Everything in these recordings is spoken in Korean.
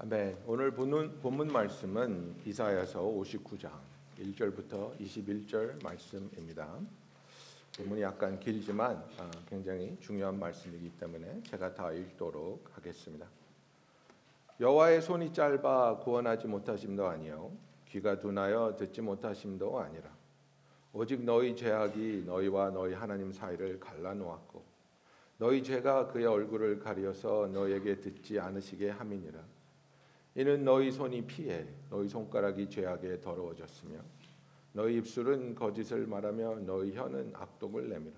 아멘. 오늘 본문, 본문 말씀은 이사야서 59장 1절부터 21절 말씀입니다. 본문이 약간 길지만 아, 굉장히 중요한 말씀이기 때문에 제가 다 읽도록 하겠습니다. 여호와의 손이 짧아 구원하지 못하심도 아니요 귀가 둔하여 듣지 못하심도 아니라 오직 너희 죄악이 너희와 너희 하나님 사이를 갈라놓았고 너희 죄가 그의 얼굴을 가리어서 너희에게 듣지 않으시게 함이니라 이는 너희 손이 피해 너희 손가락이 죄악에 더러워졌으며 너희 입술은 거짓을 말하며 너희 혀는 악독을 내밀어.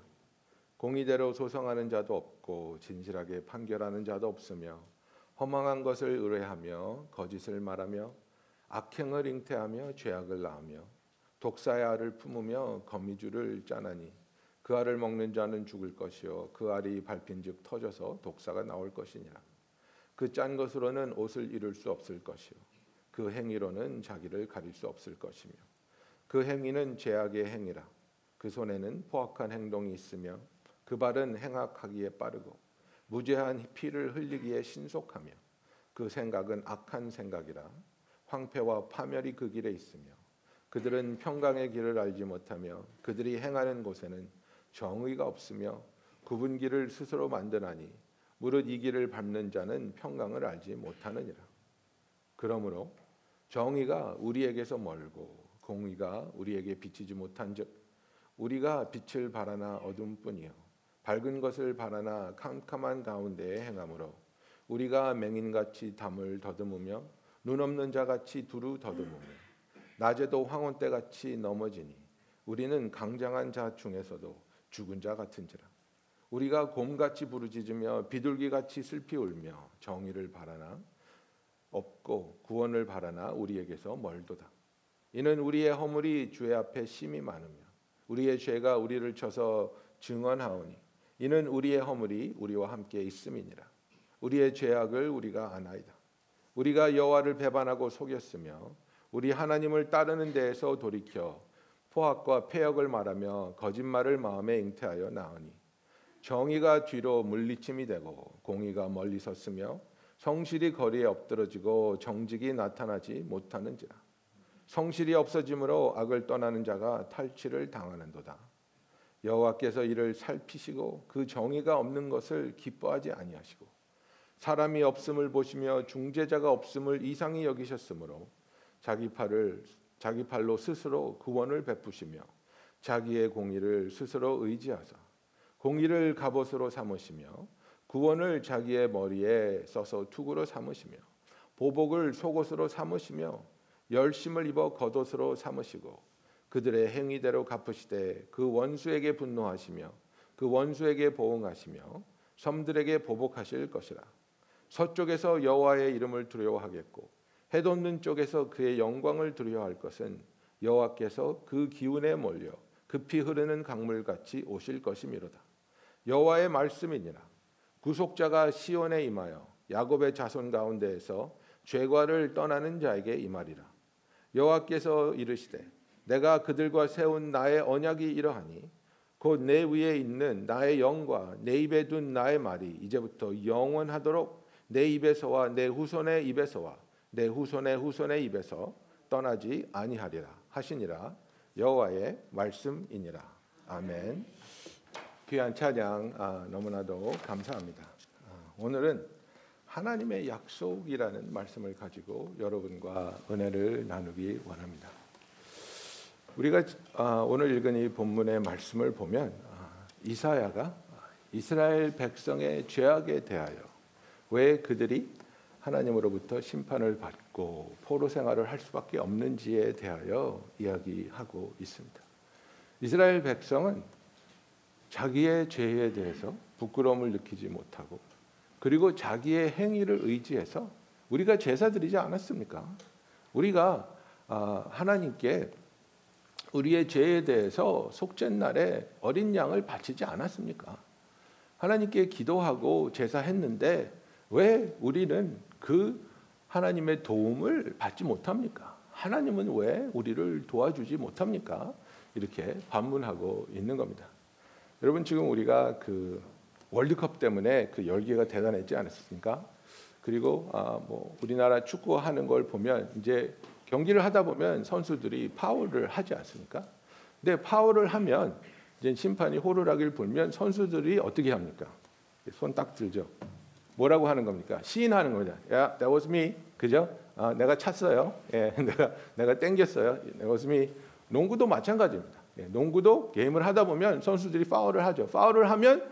공의대로 소송하는 자도 없고 진실하게 판결하는 자도 없으며 허망한 것을 의뢰하며 거짓을 말하며 악행을 잉태하며 죄악을 낳으며 독사의 알을 품으며 거미줄을 짜나니 그 알을 먹는 자는 죽을 것이요 그 알이 밟힌즉 터져서 독사가 나올 것이니라 그 짠 것으로는 옷을 이룰 수 없을 것이요. 그 행위로는 자기를 가릴 수 없을 것이며 그 행위는 죄악의 행위라. 그 손에는 포악한 행동이 있으며 그 발은 행악하기에 빠르고 무죄한 피를 흘리기에 신속하며 그 생각은 악한 생각이라. 황폐와 파멸이 그 길에 있으며 그들은 평강의 길을 알지 못하며 그들이 행하는 곳에는 정의가 없으며 굽은 길을 스스로 만드나니 무릇 이 길을 밟는 자는 평강을 알지 못하느니라. 그러므로 정의가 우리에게서 멀고 공의가 우리에게 비치지 못한즉 우리가 빛을 바라나 어둠뿐이요 밝은 것을 바라나 캄캄한 가운데에 행함으로 우리가 맹인같이 담을 더듬으며 눈 없는 자같이 두루 더듬으며 낮에도 황혼 때같이 넘어지니 우리는 강장한 자 중에서도 죽은 자 같은지라 우리가 곰같이 부르짖으며 비둘기같이 슬피 울며 정의를 바라나 없고 구원을 바라나 우리에게서 멀도다. 이는 우리의 허물이 주의 앞에 심히 많으며 우리의 죄가 우리를 쳐서 증언하오니 이는 우리의 허물이 우리와 함께 있음이니라. 우리의 죄악을 우리가 아나이다. 우리가 여호와를 배반하고 속였으며 우리 하나님을 따르는 데에서 돌이켜 포악과 폐역을 말하며 거짓말을 마음에 잉태하여 나오니 정의가 뒤로 물리침이 되고 공의가 멀리 섰으며 성실이 거리에 엎드러지고 정직이 나타나지 못하는지라. 성실이 없어짐으로 악을 떠나는 자가 탈취를 당하는도다. 여호와께서 이를 살피시고 그 정의가 없는 것을 기뻐하지 아니하시고 사람이 없음을 보시며 중재자가 없음을 이상히 여기셨으므로 자기 팔을 자기 팔로 스스로 구원을 베푸시며 자기의 공의를 스스로 의지하사 공의를 갑옷으로 삼으시며 구원을 자기의 머리에 써서 투구로 삼으시며 보복을 속옷으로 삼으시며 열심을 입어 겉옷으로 삼으시고 그들의 행위대로 갚으시되 그 원수에게 분노하시며 그 원수에게 보응하시며 섬들에게 보복하실 것이라. 서쪽에서 여호와의 이름을 두려워하겠고 해돋는 쪽에서 그의 영광을 두려워할 것은 여호와께서 그 기운에 몰려 급히 흐르는 강물같이 오실 것이미로다 여호와의 말씀이니라. 구속자가 시온에 임하여 야곱의 자손 가운데에서 죄과를 떠나는 자에게 임하리라. 여호와께서 이르시되 내가 그들과 세운 나의 언약이 이러하니 곧 내 위에 있는 나의 영과 내 입에 둔 나의 말이 이제부터 영원하도록 내 입에서와 내 후손의 입에서와 내 후손의 후손의 입에서 떠나지 아니하리라 하시니라. 여호와의 말씀이니라. 아멘. 귀한 찬양 아, 너무나도 감사합니다. 아, 오늘은 하나님의 약속이라는 말씀을 가지고 여러분과 은혜를 나누기 원합니다. 우리가 아, 오늘 읽은 이 본문의 말씀을 보면 아, 이사야가 이스라엘 백성의 죄악에 대하여 왜 그들이 하나님으로부터 심판을 받고 포로 생활을 할 수밖에 없는지에 대하여 이야기하고 있습니다. 이스라엘 백성은 자기의 죄에 대해서 부끄러움을 느끼지 못하고 그리고 자기의 행위를 의지해서 우리가 제사 드리지 않았습니까? 우리가 아, 하나님께 우리의 죄에 대해서 속죄 날에 어린 양을 바치지 않았습니까? 하나님께 기도하고 제사했는데 왜 우리는 그 하나님의 도움을 받지 못합니까? 하나님은 왜 우리를 도와주지 못합니까? 이렇게 반문하고 있는 겁니다. 여러분 지금 우리가 그 월드컵 때문에 그 열기가 대단했지 않았습니까? 그리고 아, 뭐 우리나라 축구 하는 걸 보면 이제 경기를 하다 보면 선수들이 파울을 하지 않습니까? 근데 파울을 하면 이제 심판이 호루라기를 불면 선수들이 어떻게 합니까? 손 딱 들죠. 뭐라고 하는 겁니까? 시인하는 겁니다. 야, that was me. 그죠? 아, 내가 찼어요. 예, 내가 내가 땡겼어요. that was me. 농구도 마찬가지입니다. 예, 농구도 게임을 하다 보면 선수들이 파울을 하죠. 파울을 하면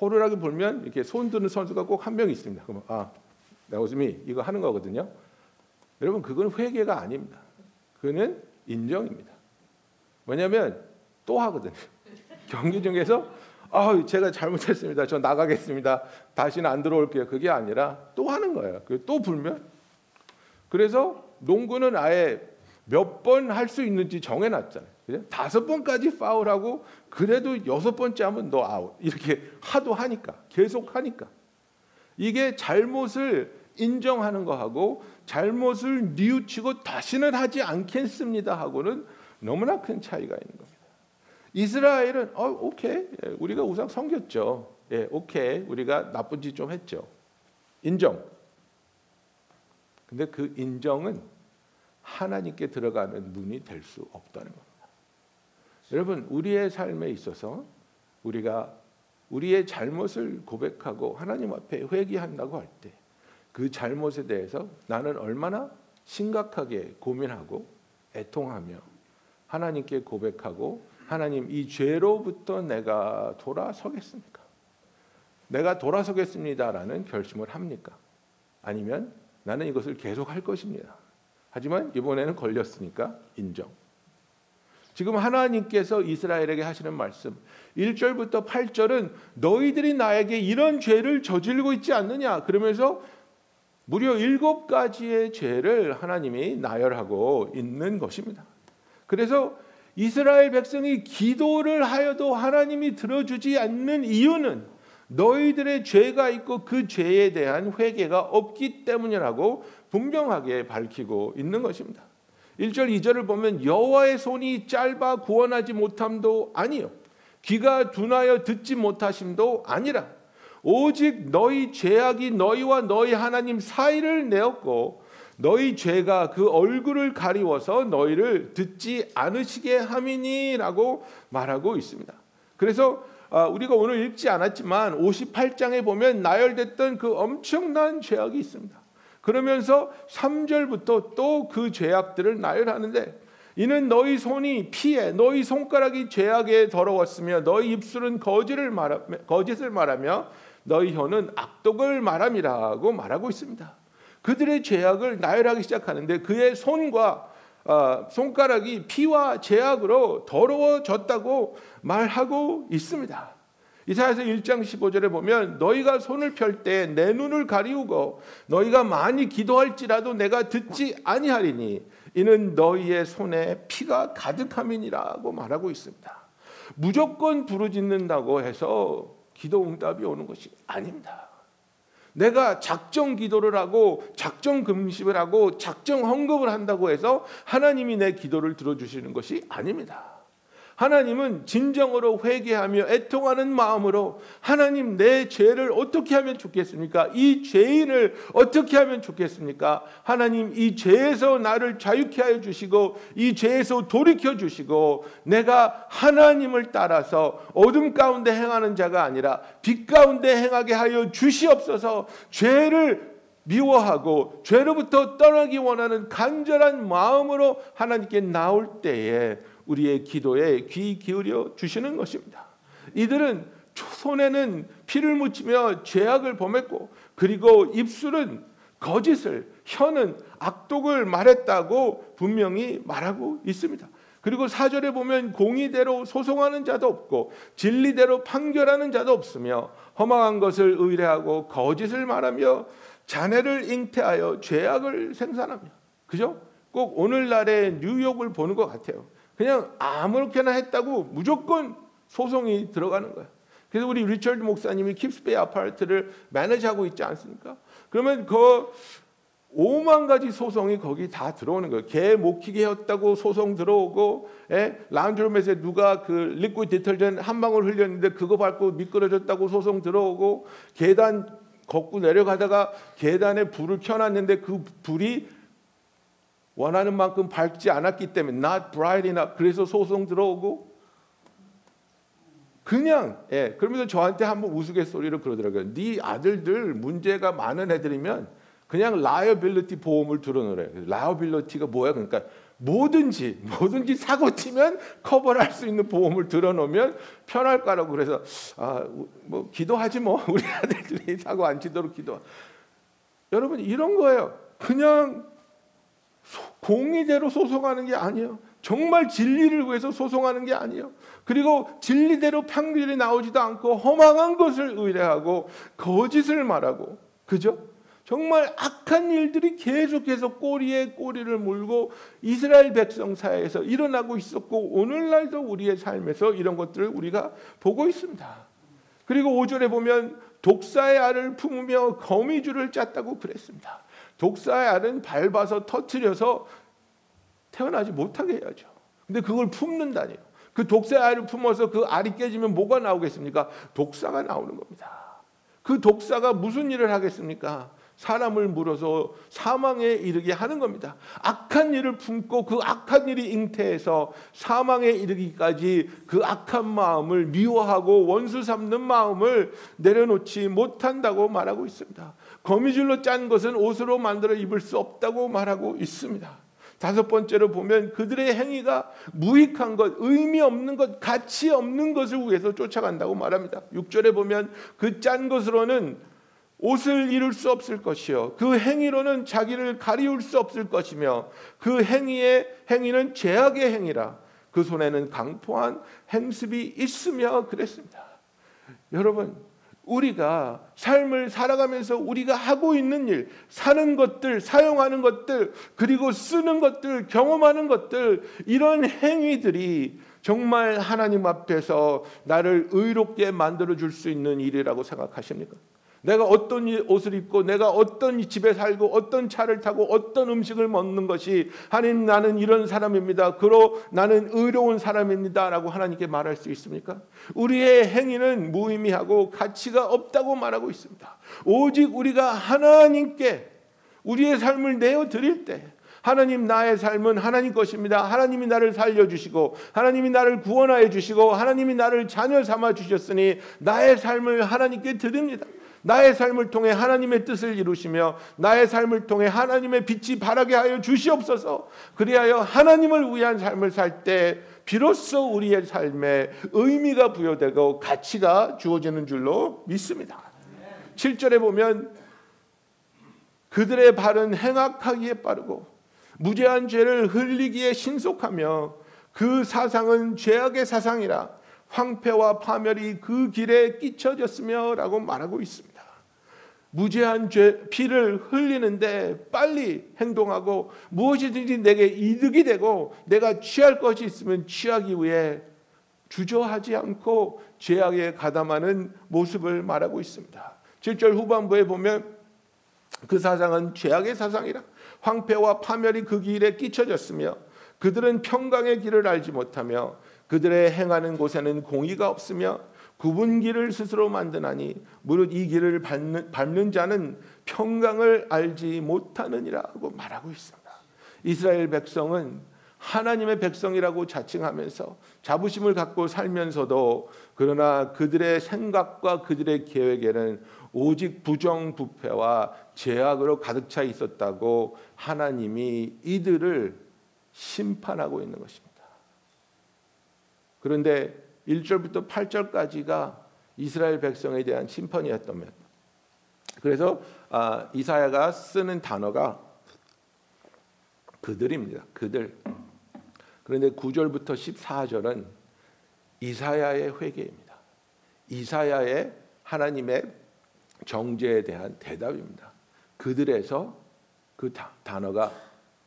호루라기 불면 이렇게 손 드는 선수가 꼭 한 명 있습니다. 그러면 아, me. 이거 하는 거거든요. 여러분 그건 회개가 아닙니다. 그는 인정입니다. 뭐냐면 또 하거든요. 경기 중에서 아, 제가 잘못했습니다. 저 나가겠습니다. 다시는 안 들어올게요. 그게 아니라 또 하는 거예요. 또 불면 그래서 농구는 아예 몇 번 할 수 있는지 정해놨잖아요. 그죠? 다섯 번까지 파울하고 그래도 여섯 번째 하면 너 아웃 이렇게 하도 하니까 계속 하니까 이게 잘못을 인정하는 거하고 잘못을 뉘우치고 다시는 하지 않겠습니다 하고는 너무나 큰 차이가 있는 겁니다. 이스라엘은 어 오케이 예, 우리가 우상 섬겼죠. 예 오케이 우리가 나쁜 짓 좀 했죠. 인정. 근데 그 인정은 하나님께 들어가는 문이 될 수 없다는 겁니다. 여러분 우리의 삶에 있어서 우리가 우리의 잘못을 고백하고 하나님 앞에 회개한다고 할 때 그 잘못에 대해서 나는 얼마나 심각하게 고민하고 애통하며 하나님께 고백하고 하나님 이 죄로부터 내가 돌아서겠습니까? 내가 돌아서겠습니다라는 결심을 합니까? 아니면 나는 이것을 계속 할 것입니다. 하지만 이번에는 걸렸으니까 인정. 지금 하나님께서 이스라엘에게 하시는 말씀 1절부터 8절은 너희들이 나에게 이런 죄를 저지르고 있지 않느냐 그러면서 무려 일곱 가지의 죄를 하나님이 나열하고 있는 것입니다. 그래서 이스라엘 백성이 기도를 하여도 하나님이 들어주지 않는 이유는 너희들의 죄가 있고 그 죄에 대한 회개가 없기 때문이라고 분명하게 밝히고 있는 것입니다. 1절 2절을 보면 여호와의 손이 짧아 구원하지 못함도 아니요 귀가 둔하여 듣지 못하심도 아니라 오직 너희 죄악이 너희와 너희 하나님 사이를 내었고 너희 죄가 그 얼굴을 가리워서 너희를 듣지 않으시게 함이니라고 말하고 있습니다. 그래서 아, 우리가 오늘 읽지 않았지만 58장에 보면 나열됐던 그 엄청난 죄악이 있습니다. 그러면서 3절부터 또 그 죄악들을 나열하는데 이는 너희 손이 피에 너희 손가락이 죄악에 더러웠으며 너희 입술은 거짓을 말하, 거짓을 말하며 너희 혀는 악독을 말함이라고 말하고 있습니다. 그들의 죄악을 나열하기 시작하는데 그의 손과 어, 손가락이 피와 죄악으로 더러워졌다고 말하고 있습니다. 이사야서 1장 15절에 보면 너희가 손을 펼 때 내 눈을 가리우고 너희가 많이 기도할지라도 내가 듣지 아니하리니 이는 너희의 손에 피가 가득함이니라고 말하고 있습니다. 무조건 부르짖는다고 해서 기도 응답이 오는 것이 아닙니다. 내가 작정 기도를 하고 작정 금식을 하고 작정 헌금을 한다고 해서 하나님이 내 기도를 들어주시는 것이 아닙니다. 하나님은 진정으로 회개하며 애통하는 마음으로 하나님 내 죄를 어떻게 하면 좋겠습니까? 이 죄인을 어떻게 하면 좋겠습니까? 하나님 이 죄에서 나를 자유케 하여 주시고 이 죄에서 돌이켜 주시고 내가 하나님을 따라서 어둠 가운데 행하는 자가 아니라 빛 가운데 행하게 하여 주시옵소서 죄를 미워하고 죄로부터 떠나기 원하는 간절한 마음으로 하나님께 나올 때에 우리의 기도에 귀 기울여 주시는 것입니다. 이들은 손에는 피를 묻히며 죄악을 범했고 그리고 입술은 거짓을 혀는 악독을 말했다고 분명히 말하고 있습니다. 그리고 사절에 보면 공의대로 소송하는 자도 없고 진리대로 판결하는 자도 없으며 허망한 것을 의뢰하고 거짓을 말하며 자네를 잉태하여 죄악을 생산하며 그죠? 꼭 오늘날의 뉴욕을 보는 것 같아요. 그냥 아무렇게나 했다고 무조건 소송이 들어가는 거예요. 그래서 우리 리처드 목사님이 킵스베이 아파트를 manage하고 있지 않습니까? 그러면 그 5만 가지 소송이 거기 다 들어오는 거예요. 개 목히게 했다고 소송 들어오고, 예? laundry room에서 누가 그 liquid detergent 한 방울 흘렸는데 그거 밟고 미끄러졌다고 소송 들어오고, 계단 걷고 내려가다가 계단에 불을 켜놨는데 그 불이 원하는 만큼 밝지 않았기 때문에 not bright enough 그래서 소송 들어오고 그냥 예 그러면서 저한테 한번 우스갯소리로 그러더라고요. 네 아들들 문제가 많은 애들이면 그냥 liability 보험을 들어놓으래. liability가 뭐야? 그러니까 뭐든지 뭐든지 사고 치면 커버를 할수 있는 보험을 들어놓으면 편할 거라고 그래서 아뭐 기도하지 뭐 우리 아들들이 사고 안 치도록 기도. 여러분 이런 거예요. 그냥 공의대로 소송하는 게 아니에요. 정말 진리를 위해서 소송하는 게 아니에요. 그리고 진리대로 판결이 나오지도 않고 허망한 것을 의뢰하고 거짓을 말하고 그죠? 정말 악한 일들이 계속해서 꼬리에 꼬리를 물고 이스라엘 백성 사이에서 일어나고 있었고 오늘날도 우리의 삶에서 이런 것들을 우리가 보고 있습니다. 그리고 5절에 보면 독사의 알을 품으며 거미줄을 짰다고 그랬습니다. 독사의 알은 밟아서 터트려서 태어나지 못하게 해야죠. 근데 그걸 품는다니요. 그 독사의 알을 품어서 그 알이 깨지면 뭐가 나오겠습니까? 독사가 나오는 겁니다. 그 독사가 무슨 일을 하겠습니까? 사람을 물어서 사망에 이르게 하는 겁니다. 악한 일을 품고 그 악한 일이 잉태해서 사망에 이르기까지 그 악한 마음을 미워하고 원수 삼는 마음을 내려놓지 못한다고 말하고 있습니다. 거미줄로 짠 것은 옷으로 만들어 입을 수 없다고 말하고 있습니다. 다섯 번째로 보면 그들의 행위가 무익한 것, 의미 없는 것, 가치 없는 것을 위해서 쫓아간다고 말합니다. 6절에 보면 그 짠 것으로는 옷을 이룰 수 없을 것이요 그 행위로는 자기를 가리울 수 없을 것이며 그 행위의 행위는 죄악의 행위라 그 손에는 강포한 행습이 있으며 그랬습니다. 여러분 우리가 삶을 살아가면서 우리가 하고 있는 일, 사는 것들, 사용하는 것들, 그리고 쓰는 것들, 경험하는 것들 이런 행위들이 정말 하나님 앞에서 나를 의롭게 만들어 줄 수 있는 일이라고 생각하십니까? 내가 어떤 옷을 입고 내가 어떤 집에 살고 어떤 차를 타고 어떤 음식을 먹는 것이 하나님 나는 이런 사람입니다. 그로 나는 의로운 사람입니다라고 하나님께 말할 수 있습니까? 우리의 행위는 무의미하고 가치가 없다고 말하고 있습니다. 오직 우리가 하나님께 우리의 삶을 내어 드릴 때 하나님 나의 삶은 하나님 것입니다. 하나님이 나를 살려 주시고 하나님이 나를 구원하여 주시고 하나님이 나를 자녀 삼아 주셨으니 나의 삶을 하나님께 드립니다. 나의 삶을 통해 하나님의 뜻을 이루시며 나의 삶을 통해 하나님의 빛이 바라게 하여 주시옵소서. 그리하여 하나님을 위한 삶을 살 때 비로소 우리의 삶에 의미가 부여되고 가치가 주어지는 줄로 믿습니다. 7절에 보면 그들의 발은 행악하기에 빠르고 무죄한 죄를 흘리기에 신속하며 그 사상은 죄악의 사상이라 황폐와 파멸이 그 길에 끼쳐졌으며라고 말하고 있습니다. 무죄한 죄 피를 흘리는데 빨리 행동하고 무엇이든지 내게 이득이 되고 내가 취할 것이 있으면 취하기 위해 주저하지 않고 죄악에 가담하는 모습을 말하고 있습니다. 7절 후반부에 보면 그 사상은 죄악의 사상이라 황폐와 파멸이 그 길에 끼쳐졌으며 그들은 평강의 길을 알지 못하며 그들의 행하는 곳에는 공의가 없으며 구분 길을 스스로 만드나니 무릇 이 길을 밟는, 밟는 자는 평강을 알지 못하느니라고 말하고 있습니다. 이스라엘 백성은 하나님의 백성이라고 자칭하면서 자부심을 갖고 살면서도 그러나 그들의 생각과 그들의 계획에는 오직 부정부패와 죄악으로 가득 차 있었다고 하나님이 이들을 심판하고 있는 것입니다. 그런데 1절부터 8절까지가 이스라엘 백성에 대한 심판이었다면 그래서 아, 이사야가 쓰는 단어가 그들입니다. 그들. 그런데 9절부터 14절은 이사야의 회개입니다. 이사야의 하나님의 정죄에 대한 대답입니다. 그들에서 그 단어가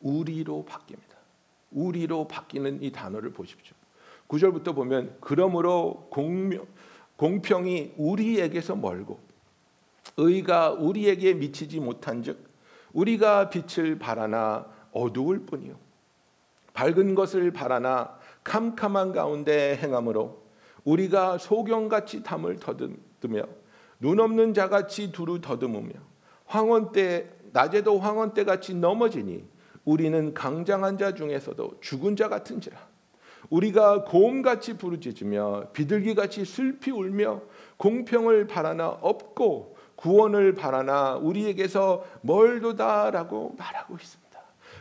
우리로 바뀝니다. 우리로 바뀌는 이 단어를 보십시오. 9절부터 보면 그러므로 공명, 공평이 우리에게서 멀고 의가 우리에게 미치지 못한즉 우리가 빛을 바라나 어두울 뿐이요. 밝은 것을 바라나 캄캄한 가운데 행함으로 우리가 소경같이 담을 더듬며 눈 없는 자같이 두루 더듬으며 황혼 때 낮에도 황혼 때 같이 넘어지니 우리는 강장한 자 중에서도 죽은 자 같은지라 우리가 고음같이 부르짖으며 비둘기같이 슬피 울며 공평을 바라나 없고 구원을 바라나 우리에게서 멀도다라고 말하고 있습니다.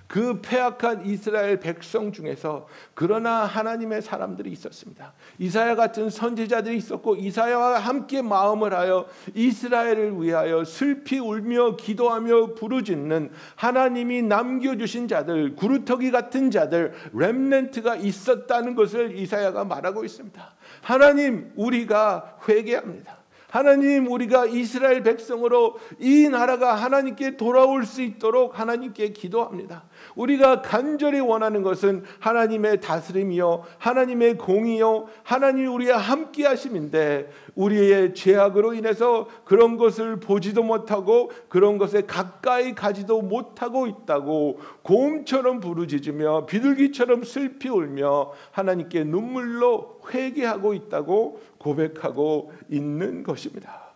그 폐악한 이스라엘 백성 중에서 그러나 하나님의 사람들이 있었습니다. 이사야 같은 선지자들이 있었고 이사야와 함께 마음을 하여 이스라엘을 위하여 슬피 울며 기도하며 부르짖는 하나님이 남겨 주신 자들, 구루터기 같은 자들, 렘넨트가 있었다는 것을 이사야가 말하고 있습니다. 하나님, 우리가 회개합니다. 하나님 우리가 이스라엘 백성으로 이 나라가 하나님께 돌아올 수 있도록 하나님께 기도합니다. 우리가 간절히 원하는 것은 하나님의 다스림이요 하나님의 공이요 하나님이 우리와 함께 하심인데 우리의 죄악으로 인해서 그런 것을 보지도 못하고 그런 것에 가까이 가지도 못하고 있다고 곰처럼 부르짖으며 비둘기처럼 슬피 울며 하나님께 눈물로 회개하고 있다고 고백하고 있는 것입니다.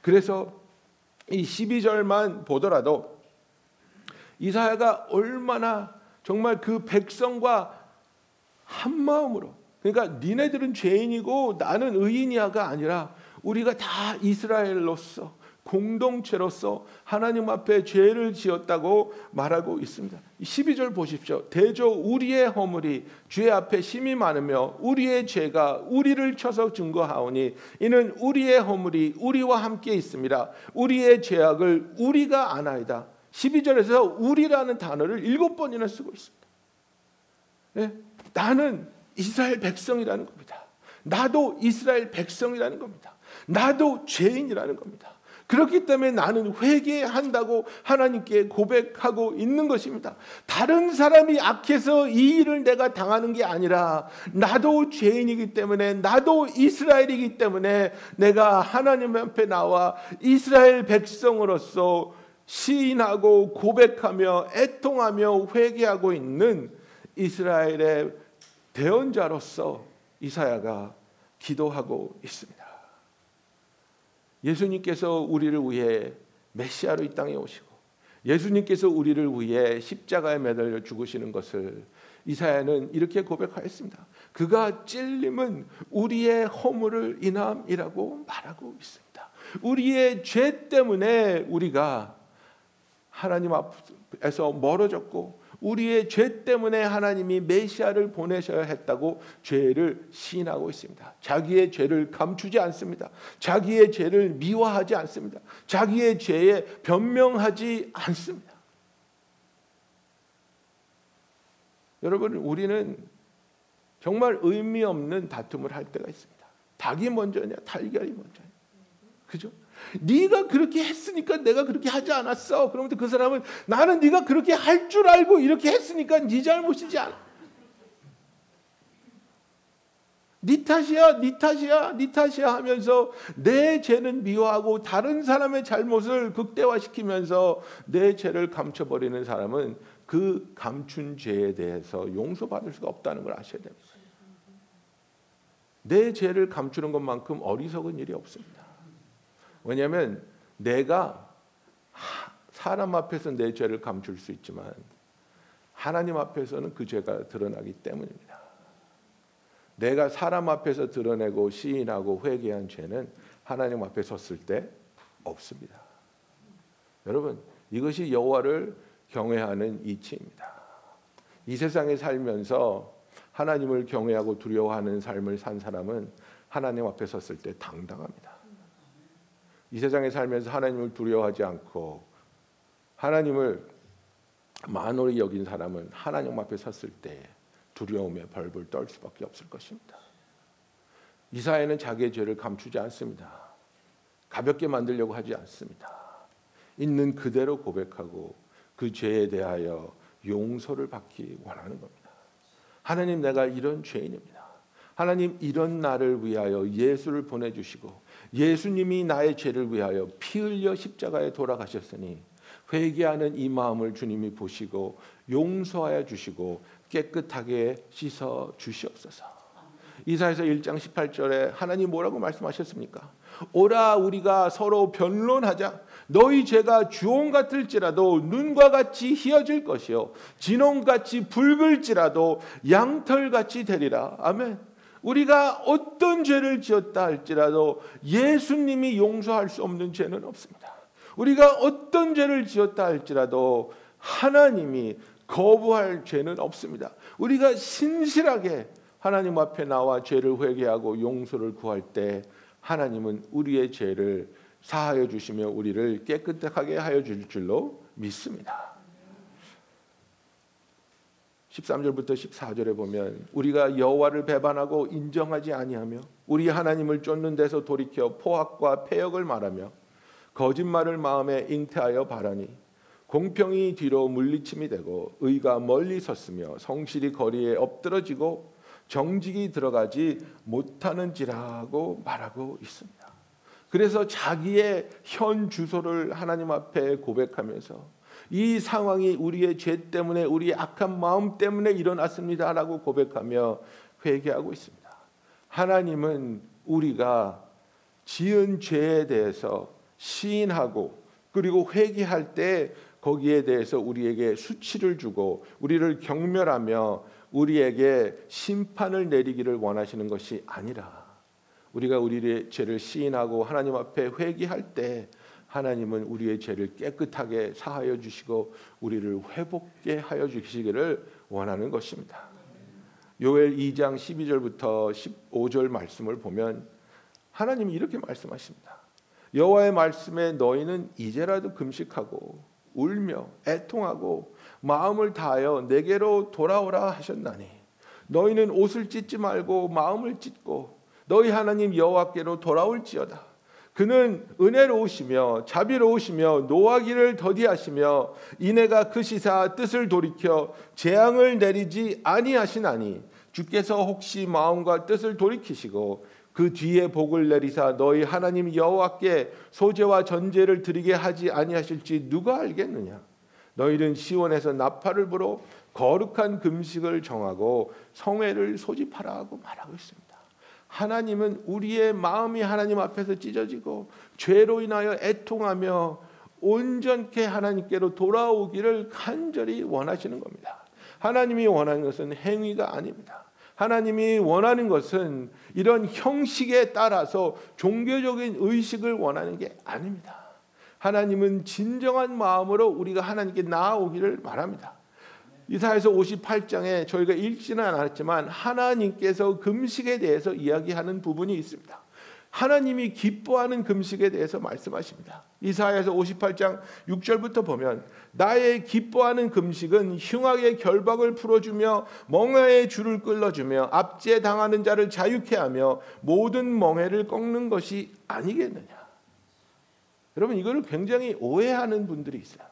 그래서 이 12절만 보더라도 이사야가 얼마나 정말 그 백성과 한 마음으로 그러니까 니네들은 죄인이고 나는 의인이야가 아니라 우리가 다 이스라엘로서 공동체로서 하나님 앞에 죄를 지었다고 말하고 있습니다. 12절 보십시오. 대저 우리의 허물이 죄 앞에 심이 많으며 우리의 죄가 우리를 쳐서 증거하오니 이는 우리의 허물이 우리와 함께 있습니다. 우리의 죄악을 우리가 아나이다. 12절에서 우리라는 단어를 일곱 번이나 쓰고 있습니다. 네? 나는 이스라엘 백성이라는 겁니다. 나도 이스라엘 백성이라는 겁니다. 나도 죄인이라는 겁니다. 그렇기 때문에 나는 회개한다고 하나님께 고백하고 있는 것입니다. 다른 사람이 악해서 이 일을 내가 당하는 게 아니라 나도 죄인이기 때문에 나도 이스라엘이기 때문에 내가 하나님 앞에 나와 이스라엘 백성으로서 시인하고 고백하며 애통하며 회개하고 있는 이스라엘의 대언자로서 이사야가 기도하고 있습니다. 예수님께서 우리를 위해 메시아로 이 땅에 오시고 예수님께서 우리를 위해 십자가에 매달려 죽으시는 것을 이사야는 이렇게 고백하였습니다. 그가 찔림은 우리의 허물을 인함이라고 말하고 있습니다. 우리의 죄 때문에 우리가 하나님 앞에서 멀어졌고 우리의 죄 때문에 하나님이 메시아를 보내셔야 했다고 죄를 시인하고 있습니다. 자기의 죄를 감추지 않습니다. 자기의 죄를 미워하지 않습니다. 자기의 죄에 변명하지 않습니다. 여러분 우리는 정말 의미 없는 다툼을 할 때가 있습니다. 닭이 먼저냐 달걀이 먼저냐. 그죠? 네가 그렇게 했으니까 내가 그렇게 하지 않았어. 그러면 그 사람은 나는 네가 그렇게 할 줄 알고 이렇게 했으니까 네 잘못이지 않아. 네 탓이야, 네 탓이야, 네 탓이야 하면서 내 죄는 미워하고 다른 사람의 잘못을 극대화시키면서 내 죄를 감춰버리는 사람은 그 감춘 죄에 대해서 용서받을 수가 없다는 걸 아셔야 됩니다. 내 죄를 감추는 것만큼 어리석은 일이 없습니다. 왜냐하면 내가 사람 앞에서 내 죄를 감출 수 있지만 하나님 앞에서는 그 죄가 드러나기 때문입니다. 내가 사람 앞에서 드러내고 시인하고 회개한 죄는 하나님 앞에 섰을 때 없습니다. 여러분 이것이 여호와를 경외하는 이치입니다. 이 세상에 살면서 하나님을 경외하고 두려워하는 삶을 산 사람은 하나님 앞에 섰을 때 당당합니다. 이 세상에 살면서 하나님을 두려워하지 않고 하나님을 만홀히 여긴 사람은 하나님 앞에 섰을 때 두려움에 벌벌 떨 수밖에 없을 것입니다. 이사야는 자기의 죄를 감추지 않습니다. 가볍게 만들려고 하지 않습니다. 있는 그대로 고백하고 그 죄에 대하여 용서를 받기 원하는 겁니다. 하나님 내가 이런 죄인입니다. 하나님 이런 나를 위하여 예수를 보내주시고 예수님이 나의 죄를 위하여 피 흘려 십자가에 돌아가셨으니 회개하는 이 마음을 주님이 보시고 용서하여 주시고 깨끗하게 씻어 주시옵소서. 이사에서 1장 18절에 하나님 뭐라고 말씀하셨습니까? 오라 우리가 서로 변론하자. 너희 죄가 주홍 같을지라도 눈과 같이 희어질 것이요 진홍같이 붉을지라도 양털같이 되리라. 아멘. 우리가 어떤 죄를 지었다 할지라도 예수님이 용서할 수 없는 죄는 없습니다. 우리가 어떤 죄를 지었다 할지라도 하나님이 거부할 죄는 없습니다. 우리가 신실하게 하나님 앞에 나와 죄를 회개하고 용서를 구할 때 하나님은 우리의 죄를 사하여 주시며 우리를 깨끗하게 하여 줄 줄로 믿습니다. 13절부터 14절에 보면 우리가 여호와를 배반하고 인정하지 아니하며 우리 하나님을 쫓는 데서 돌이켜 포악과 폐역을 말하며 거짓말을 마음에 잉태하여 바라니 공평이 뒤로 물리침이 되고 의가 멀리 섰으며 성실이 거리에 엎드러지고 정직이 들어가지 못하는지라고 말하고 있습니다. 그래서 자기의 현 주소를 하나님 앞에 고백하면서 이 상황이 우리의 죄 때문에 우리의 악한 마음 때문에 일어났습니다라고 고백하며 회개하고 있습니다. 하나님은 우리가 지은 죄에 대해서 시인하고 그리고 회개할 때 거기에 대해서 우리에게 수치를 주고 우리를 경멸하며 우리에게 심판을 내리기를 원하시는 것이 아니라 우리가 우리의 죄를 시인하고 하나님 앞에 회개할 때 하나님은 우리의 죄를 깨끗하게 사하여 주시고 우리를 회복게 하여 주시기를 원하는 것입니다. 요엘 2장 12절부터 15절 말씀을 보면 하나님이 이렇게 말씀하십니다. 여호와의 말씀에 너희는 이제라도 금식하고 울며 애통하고 마음을 다하여 내게로 돌아오라 하셨나니 너희는 옷을 찢지 말고 마음을 찢고 너희 하나님 여호와께로 돌아올지어다. 그는 은혜로우시며 자비로우시며 노하기를 더디하시며 이내가 그 시사 뜻을 돌이켜 재앙을 내리지 아니하시나니 주께서 혹시 마음과 뜻을 돌이키시고 그 뒤에 복을 내리사 너희 하나님 여호와께 소재와 전제를 드리게 하지 아니하실지 누가 알겠느냐 너희는 시온에서 나팔을 불어 거룩한 금식을 정하고 성회를 소집하라 하고 말하고 있습니다. 하나님은 우리의 마음이 하나님 앞에서 찢어지고 죄로 인하여 애통하며 온전케 하나님께로 돌아오기를 간절히 원하시는 겁니다. 하나님이 원하는 것은 행위가 아닙니다. 하나님이 원하는 것은 이런 형식에 따라서 종교적인 의식을 원하는 게 아닙니다. 하나님은 진정한 마음으로 우리가 하나님께 나아오기를 말합니다. 이사에서 58장에 저희가 읽지는 않았지만 하나님께서 금식에 대해서 이야기하는 부분이 있습니다. 하나님이 기뻐하는 금식에 대해서 말씀하십니다. 이사야서 58장 6절부터 보면 나의 기뻐하는 금식은 흉악의 결박을 풀어주며 멍해의 줄을 끌어주며 압제 당하는 자를 자유케 하며 모든 멍해를 꺾는 것이 아니겠느냐. 여러분 이거를 굉장히 오해하는 분들이 있어요.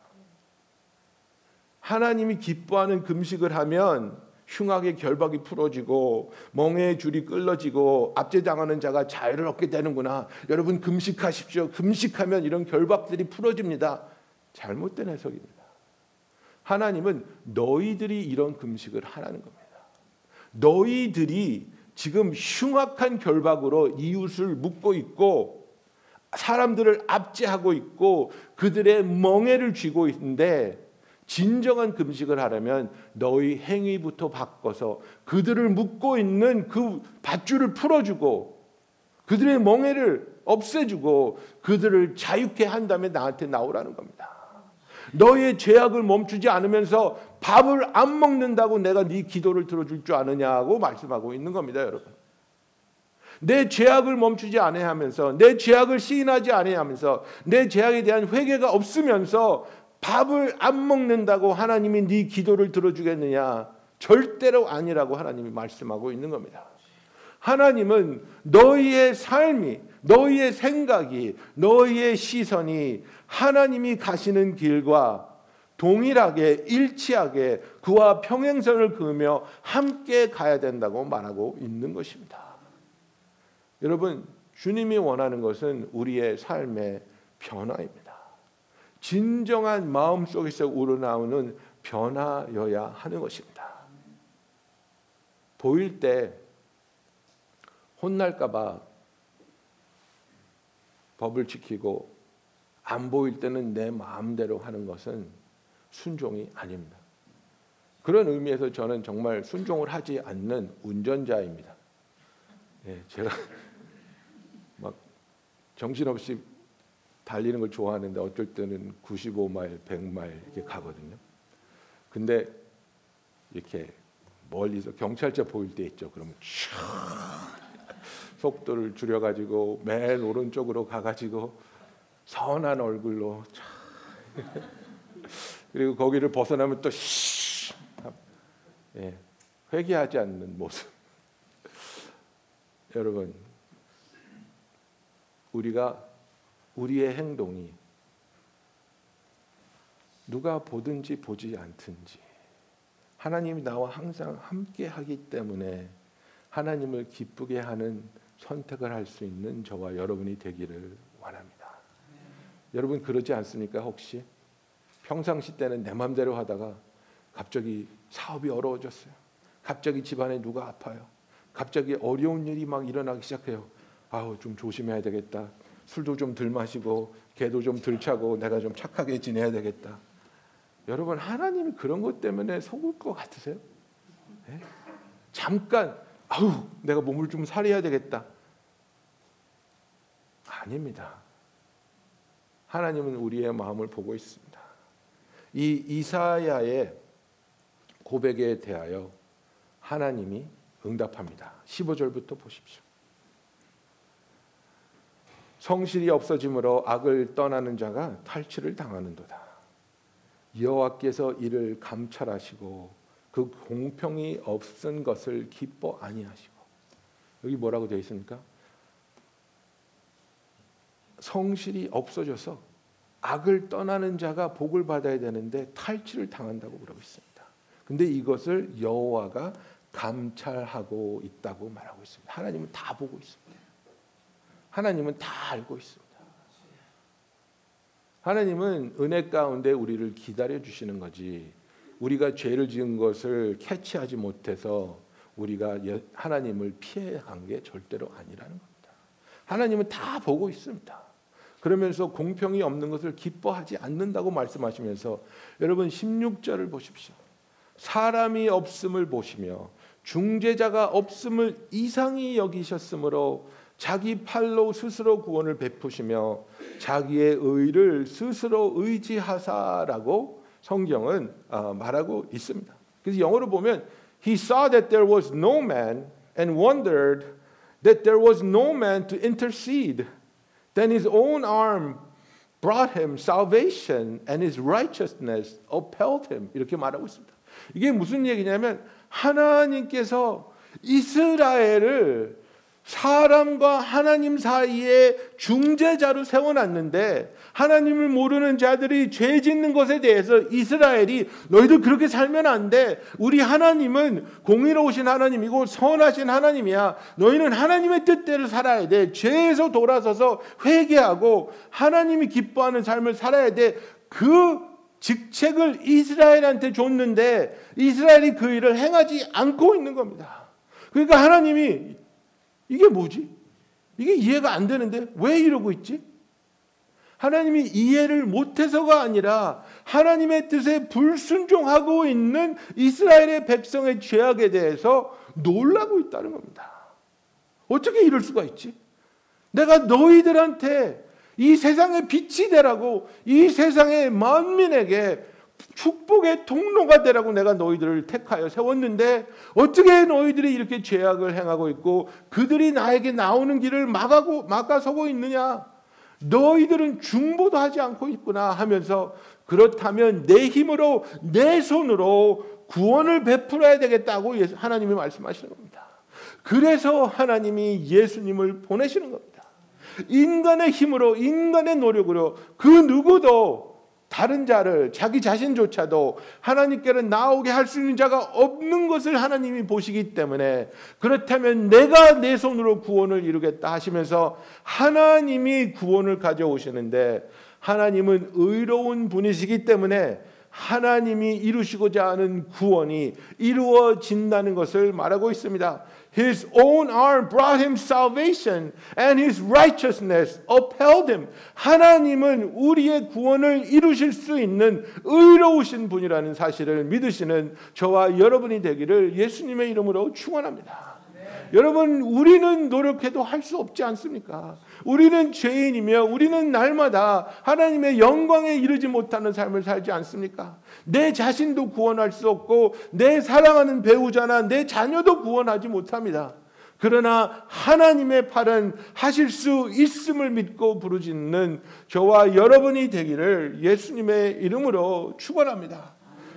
하나님이 기뻐하는 금식을 하면 흉악의 결박이 풀어지고 멍의 줄이 끌어지고 압제당하는 자가 자유를 얻게 되는구나. 여러분 금식하십시오. 금식하면 이런 결박들이 풀어집니다. 잘못된 해석입니다. 하나님은 너희들이 이런 금식을 하라는 겁니다. 너희들이 지금 흉악한 결박으로 이웃을 묶고 있고 사람들을 압제하고 있고 그들의 멍해를 쥐고 있는데 진정한 금식을 하려면 너희 행위부터 바꿔서 그들을 묶고 있는 그 밧줄을 풀어주고 그들의 멍해를 없애주고 그들을 자유케 한 다음에 나한테 나오라는 겁니다. 너의 죄악을 멈추지 않으면서 밥을 안 먹는다고 내가 네 기도를 들어줄 줄 아느냐고 말씀하고 있는 겁니다, 여러분. 내 죄악을 멈추지 않아하면서 내 죄악을 시인하지 않아하면서 내 죄악에 대한 회개가 없으면서 밥을 안 먹는다고 하나님이 네 기도를 들어주겠느냐? 절대로 아니라고 하나님이 말씀하고 있는 겁니다. 하나님은 너희의 삶이, 너희의 생각이, 너희의 시선이 하나님이 가시는 길과 동일하게 일치하게 그와 평행선을 그으며 함께 가야 된다고 말하고 있는 것입니다. 여러분, 주님이 원하는 것은 우리의 삶의 변화입니다. 진정한 마음 속에서 우러나오는 변화여야 하는 것입니다. 보일 때 혼날까봐 법을 지키고 안 보일 때는 내 마음대로 하는 것은 순종이 아닙니다. 그런 의미에서 저는 정말 순종을 하지 않는 운전자입니다. 예, 제가 막 정신없이 달리는 걸 좋아하는데 어쩔 때는 95마일, 100마일 이렇게 가거든요. 근데 이렇게 멀리서 경찰차 보일 때 있죠. 그러면 속도를 줄여가지고 맨 오른쪽으로 가가지고 선한 얼굴로 그리고 거기를 벗어나면 또 예, 회개하지 않는 모습. 여러분, 우리가 우리의 행동이 누가 보든지 보지 않든지 하나님이 나와 항상 함께 하기 때문에 하나님을 기쁘게 하는 선택을 할 수 있는 저와 여러분이 되기를 원합니다. 여러분 그러지 않습니까? 혹시 평상시 때는 내 맘대로 하다가 갑자기 사업이 어려워졌어요. 갑자기 집안에 누가 아파요. 갑자기 어려운 일이 막 일어나기 시작해요. 아우 좀 조심해야 되겠다. 술도 좀 덜 마시고 개도 좀 덜 차고 내가 좀 착하게 지내야 되겠다. 여러분 하나님이 그런 것 때문에 속을 것 같으세요? 네? 잠깐 아우 내가 몸을 좀 살려야 되겠다. 아닙니다. 하나님은 우리의 마음을 보고 있습니다. 이 이사야의 고백에 대하여 하나님이 응답합니다. 15절부터 보십시오. 성실이 없어짐으로 악을 떠나는 자가 탈취를 당하는도다. 여호와께서 이를 감찰하시고 그 공평이 없은 것을 기뻐 아니하시고 여기 뭐라고 되어 있습니까? 성실이 없어져서 악을 떠나는 자가 복을 받아야 되는데 탈취를 당한다고 그러고 있습니다. 근데 이것을 여호와가 감찰하고 있다고 말하고 있습니다. 하나님은 다 보고 있습니다. 하나님은 다 알고 있습니다. 하나님은 은혜 가운데 우리를 기다려 주시는 거지. 우리가 죄를 지은 것을 캐치하지 못해서 우리가 하나님을 피해 간 게 절대로 아니라는 겁니다. 하나님은 다 보고 있습니다. 그러면서 공평이 없는 것을 기뻐하지 않는다고 말씀하시면서 여러분 16절을 보십시오. 사람이 없음을 보시며 중재자가 없음을 이상히 여기셨으므로 자기 팔로 스스로 구원을 베푸시며 자기의 의를 스스로 의지하사라고 성경은 어, 말하고 있습니다. 그래서 영어로 보면 he saw that there was no man and wondered that there was no man to intercede. Then his own arm brought him salvation and his righteousness upheld him. 이렇게 말하고 있습니다. 이게 무슨 얘기냐면 하나님께서 이스라엘을 사람과 하나님 사이에 중재자로 세워놨는데 하나님을 모르는 자들이 죄 짓는 것에 대해서 이스라엘이 너희들 그렇게 살면 안 돼. 우리 하나님은 공의로우신 하나님이고 선하신 하나님이야. 너희는 하나님의 뜻대로 살아야 돼. 죄에서 돌아서서 회개하고 하나님이 기뻐하는 삶을 살아야 돼. 그 직책을 이스라엘한테 줬는데 이스라엘이 그 일을 행하지 않고 있는 겁니다. 그러니까 하나님이 이게 뭐지? 이게 이해가 안 되는데 왜 이러고 있지? 하나님이 이해를 못해서가 아니라 하나님의 뜻에 불순종하고 있는 이스라엘의 백성의 죄악에 대해서 놀라고 있다는 겁니다. 어떻게 이럴 수가 있지? 내가 너희들한테 이 세상의 빛이 되라고 이 세상의 만민에게 축복의 통로가 되라고 내가 너희들을 택하여 세웠는데 어떻게 너희들이 이렇게 죄악을 행하고 있고 그들이 나에게 나오는 길을 막하고 막아서고 있느냐? 너희들은 중보도 하지 않고 있구나 하면서 그렇다면 내 힘으로 내 손으로 구원을 베풀어야 되겠다고 하나님이 말씀하시는 겁니다. 그래서 하나님이 예수님을 보내시는 겁니다. 인간의 힘으로 인간의 노력으로 그 누구도 다른 자를 자기 자신조차도 하나님께는 나오게 할 수 있는 자가 없는 것을 하나님이 보시기 때문에 그렇다면 내가 내 손으로 구원을 이루겠다 하시면서 하나님이 구원을 가져오시는데 하나님은 의로운 분이시기 때문에 하나님이 이루시고자 하는 구원이 이루어진다는 것을 말하고 있습니다. His own arm brought him salvation and his righteousness upheld him. 하나님은 우리의 구원을 이루실 수 있는 의로우신 분이라는 사실을 믿으시는 저와 여러분이 되기를 예수님의 이름으로 축원합니다. 여러분 우리는 노력해도 할 수 없지 않습니까? 우리는 죄인이며 우리는 날마다 하나님의 영광에 이르지 못하는 삶을 살지 않습니까? 내 자신도 구원할 수 없고 내 사랑하는 배우자나 내 자녀도 구원하지 못합니다. 그러나 하나님의 팔은 하실 수 있음을 믿고 부르짖는 저와 여러분이 되기를 예수님의 이름으로 축원합니다.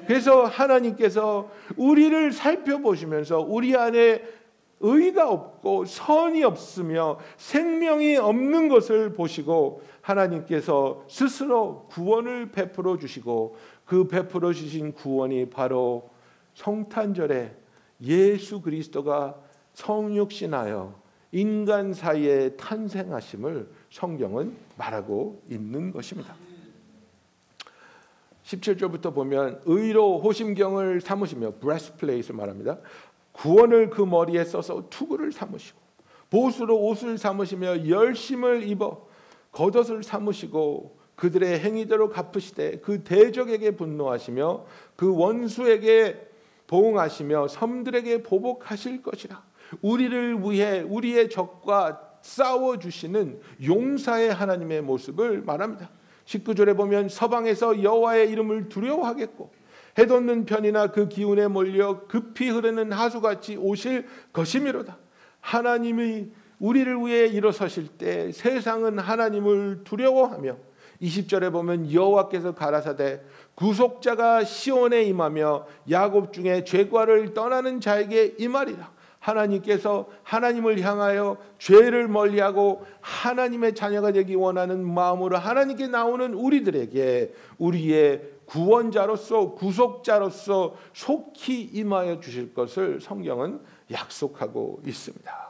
그래서 하나님께서 우리를 살펴보시면서 우리 안에 의가 없고 선이 없으며 생명이 없는 것을 보시고 하나님께서 스스로 구원을 베풀어 주시고 그 베풀어 주신 구원이 바로 성탄절에 예수 그리스도가 성육신하여 인간 사이에 탄생하심을 성경은 말하고 있는 것입니다. 17절부터 보면 의로 호심경을 삼으시며 breastplate 말합니다. 구원을 그 머리에 써서 투구를 삼으시고 보수로 옷을 삼으시며 열심을 입어 겉옷을 삼으시고 그들의 행위대로 갚으시되 그 대적에게 분노하시며 그 원수에게 보응하시며 섬들에게 보복하실 것이라 우리를 위해 우리의 적과 싸워 주시는 용사의 하나님의 모습을 말합니다. 19절에 보면 서방에서 여호와의 이름을 두려워하겠고 해돋는 편이나 그 기운에 몰려 급히 흐르는 하수같이 오실 것이미로다. 하나님이 우리를 위해 일어서실 때 세상은 하나님을 두려워하며 20절에 보면 여호와께서 가라사대 구속자가 시온에 임하며 야곱 중에 죄과를 떠나는 자에게 임하리라. 하나님께서 하나님을 향하여 죄를 멀리하고 하나님의 자녀가 되기 원하는 마음으로 하나님께 나오는 우리들에게 우리의 구원자로서 구속자로서 속히 임하여 주실 것을 성경은 약속하고 있습니다.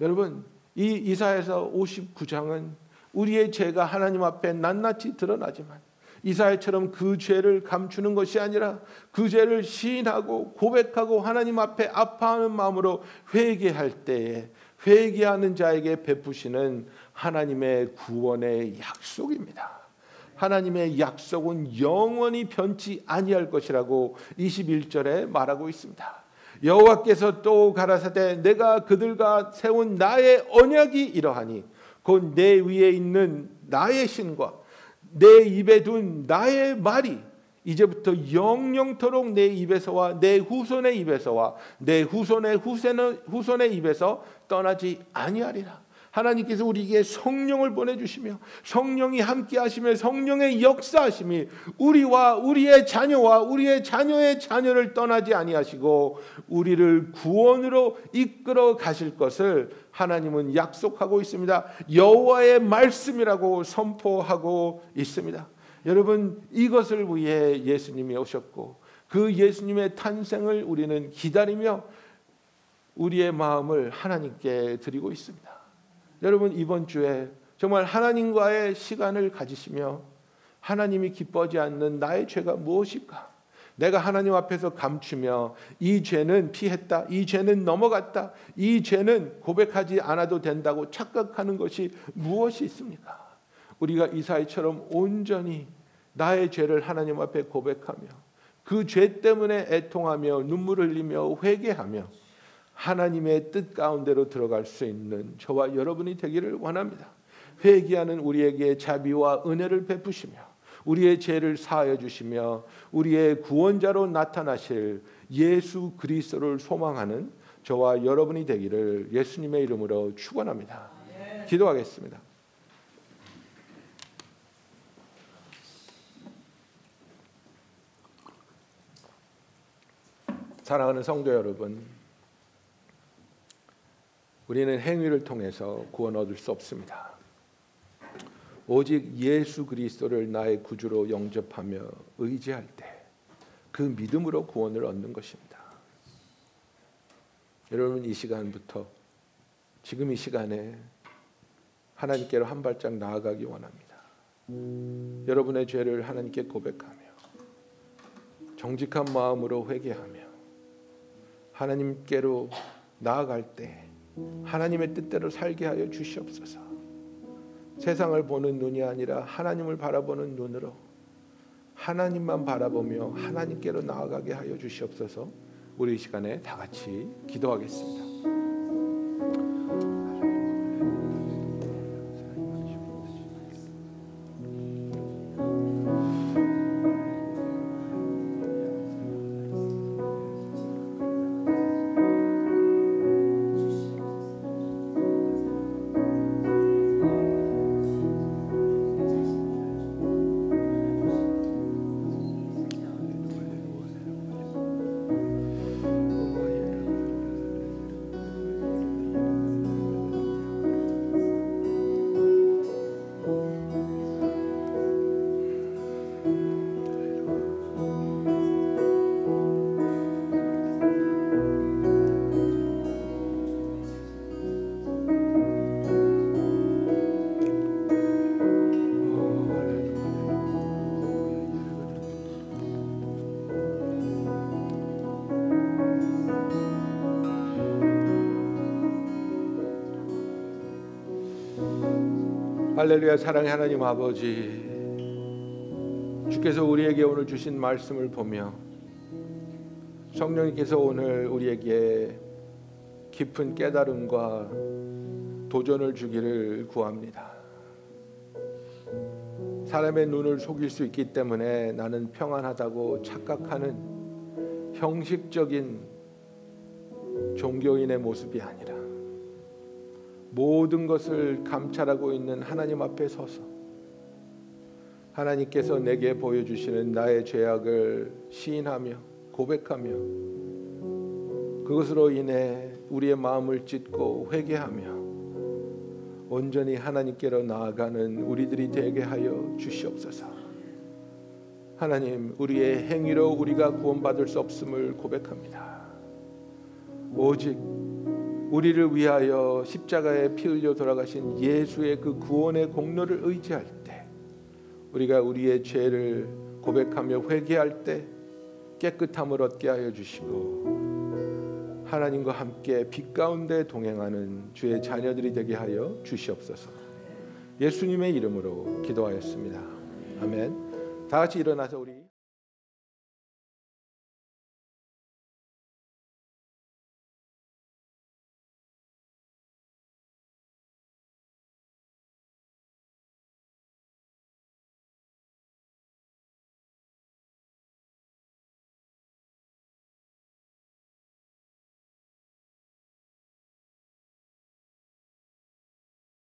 여러분, 이 이사에서 59장은 우리의 죄가 하나님 앞에 낱낱이 드러나지만 이사야처럼 그 죄를 감추는 것이 아니라 그 죄를 시인하고 고백하고 하나님 앞에 아파하는 마음으로 회개할 때에 회개하는 자에게 베푸시는 하나님의 구원의 약속입니다. 하나님의 약속은 영원히 변치 아니할 것이라고 21절에 말하고 있습니다. 여호와께서 또 가라사대 내가 그들과 세운 나의 언약이 이러하니 곧 내 위에 있는 나의 신과 내 입에 둔 나의 말이 이제부터 영영토록 내 입에서와 내 후손의 입에서와 내 후손의 후손의, 후손의 입에서 떠나지 아니하리라. 하나님께서 우리에게 성령을 보내주시며 성령이 함께하시며 성령의 역사하심이 우리와 우리의 자녀와 우리의 자녀의 자녀를 떠나지 아니하시고 우리를 구원으로 이끌어 가실 것을 하나님은 약속하고 있습니다. 여호와의 말씀이라고 선포하고 있습니다. 여러분 이것을 위해 예수님이 오셨고 그 예수님의 탄생을 우리는 기다리며 우리의 마음을 하나님께 드리고 있습니다. 여러분 이번 주에 정말 하나님과의 시간을 가지시며 하나님이 기뻐하지 않는 나의 죄가 무엇일까? 내가 하나님 앞에서 감추며 이 죄는 피했다. 이 죄는 넘어갔다. 이 죄는 고백하지 않아도 된다고 착각하는 것이 무엇이 있습니까? 우리가 이사이처럼 온전히 나의 죄를 하나님 앞에 고백하며 그 죄 때문에 애통하며 눈물 흘리며 회개하며 하나님의 뜻 가운데로 들어갈 수 있는 저와 여러분이 되기를 원합니다. 회개하는 우리에게 자비와 은혜를 베푸시며 우리의 죄를 사하여 주시며 우리의 구원자로 나타나실 예수 그리스도를 소망하는 저와 여러분이 되기를 예수님의 이름으로 축원합니다. 기도하겠습니다. 사랑하는 성도 여러분, 우리는 행위를 통해서 구원 얻을 수 없습니다. 오직 예수 그리스도를 나의 구주로 영접하며 의지할 때 그 믿음으로 구원을 얻는 것입니다. 여러분 이 시간부터 지금 이 시간에 하나님께로 한 발짝 나아가기 원합니다. 여러분의 죄를 하나님께 고백하며 정직한 마음으로 회개하며 하나님께로 나아갈 때 하나님의 뜻대로 살게 하여 주시옵소서. 세상을 보는 눈이 아니라 하나님을 바라보는 눈으로 하나님만 바라보며 하나님께로 나아가게 하여 주시옵소서. 우리 이 시간에 다 같이 기도하겠습니다. 할렐루야 사랑의 하나님 아버지 주께서 우리에게 오늘 주신 말씀을 보며 성령님께서 오늘 우리에게 깊은 깨달음과 도전을 주기를 구합니다. 사람의 눈을 속일 수 있기 때문에 나는 평안하다고 착각하는 형식적인 종교인의 모습이 아니라 모든 것을 감찰하고 있는 하나님 앞에 서서 하나님께서 내게 보여주시는 나의 죄악을 시인하며 고백하며 그것으로 인해 우리의 마음을 찢고 회개하며 온전히 하나님께로 나아가는 우리들이 되게 하여 주시옵소서. 하나님, 우리의 행위로 우리가 구원받을 수 없음을 고백합니다. 오직 우리를 위하여 십자가에 피 흘려 돌아가신 예수의 그 구원의 공로를 의지할 때 우리가 우리의 죄를 고백하며 회개할 때 깨끗함을 얻게 하여 주시고 하나님과 함께 빛 가운데 동행하는 주의 자녀들이 되게 하여 주시옵소서. 예수님의 이름으로 기도하였습니다. 아멘. 다 같이 일어나서 우리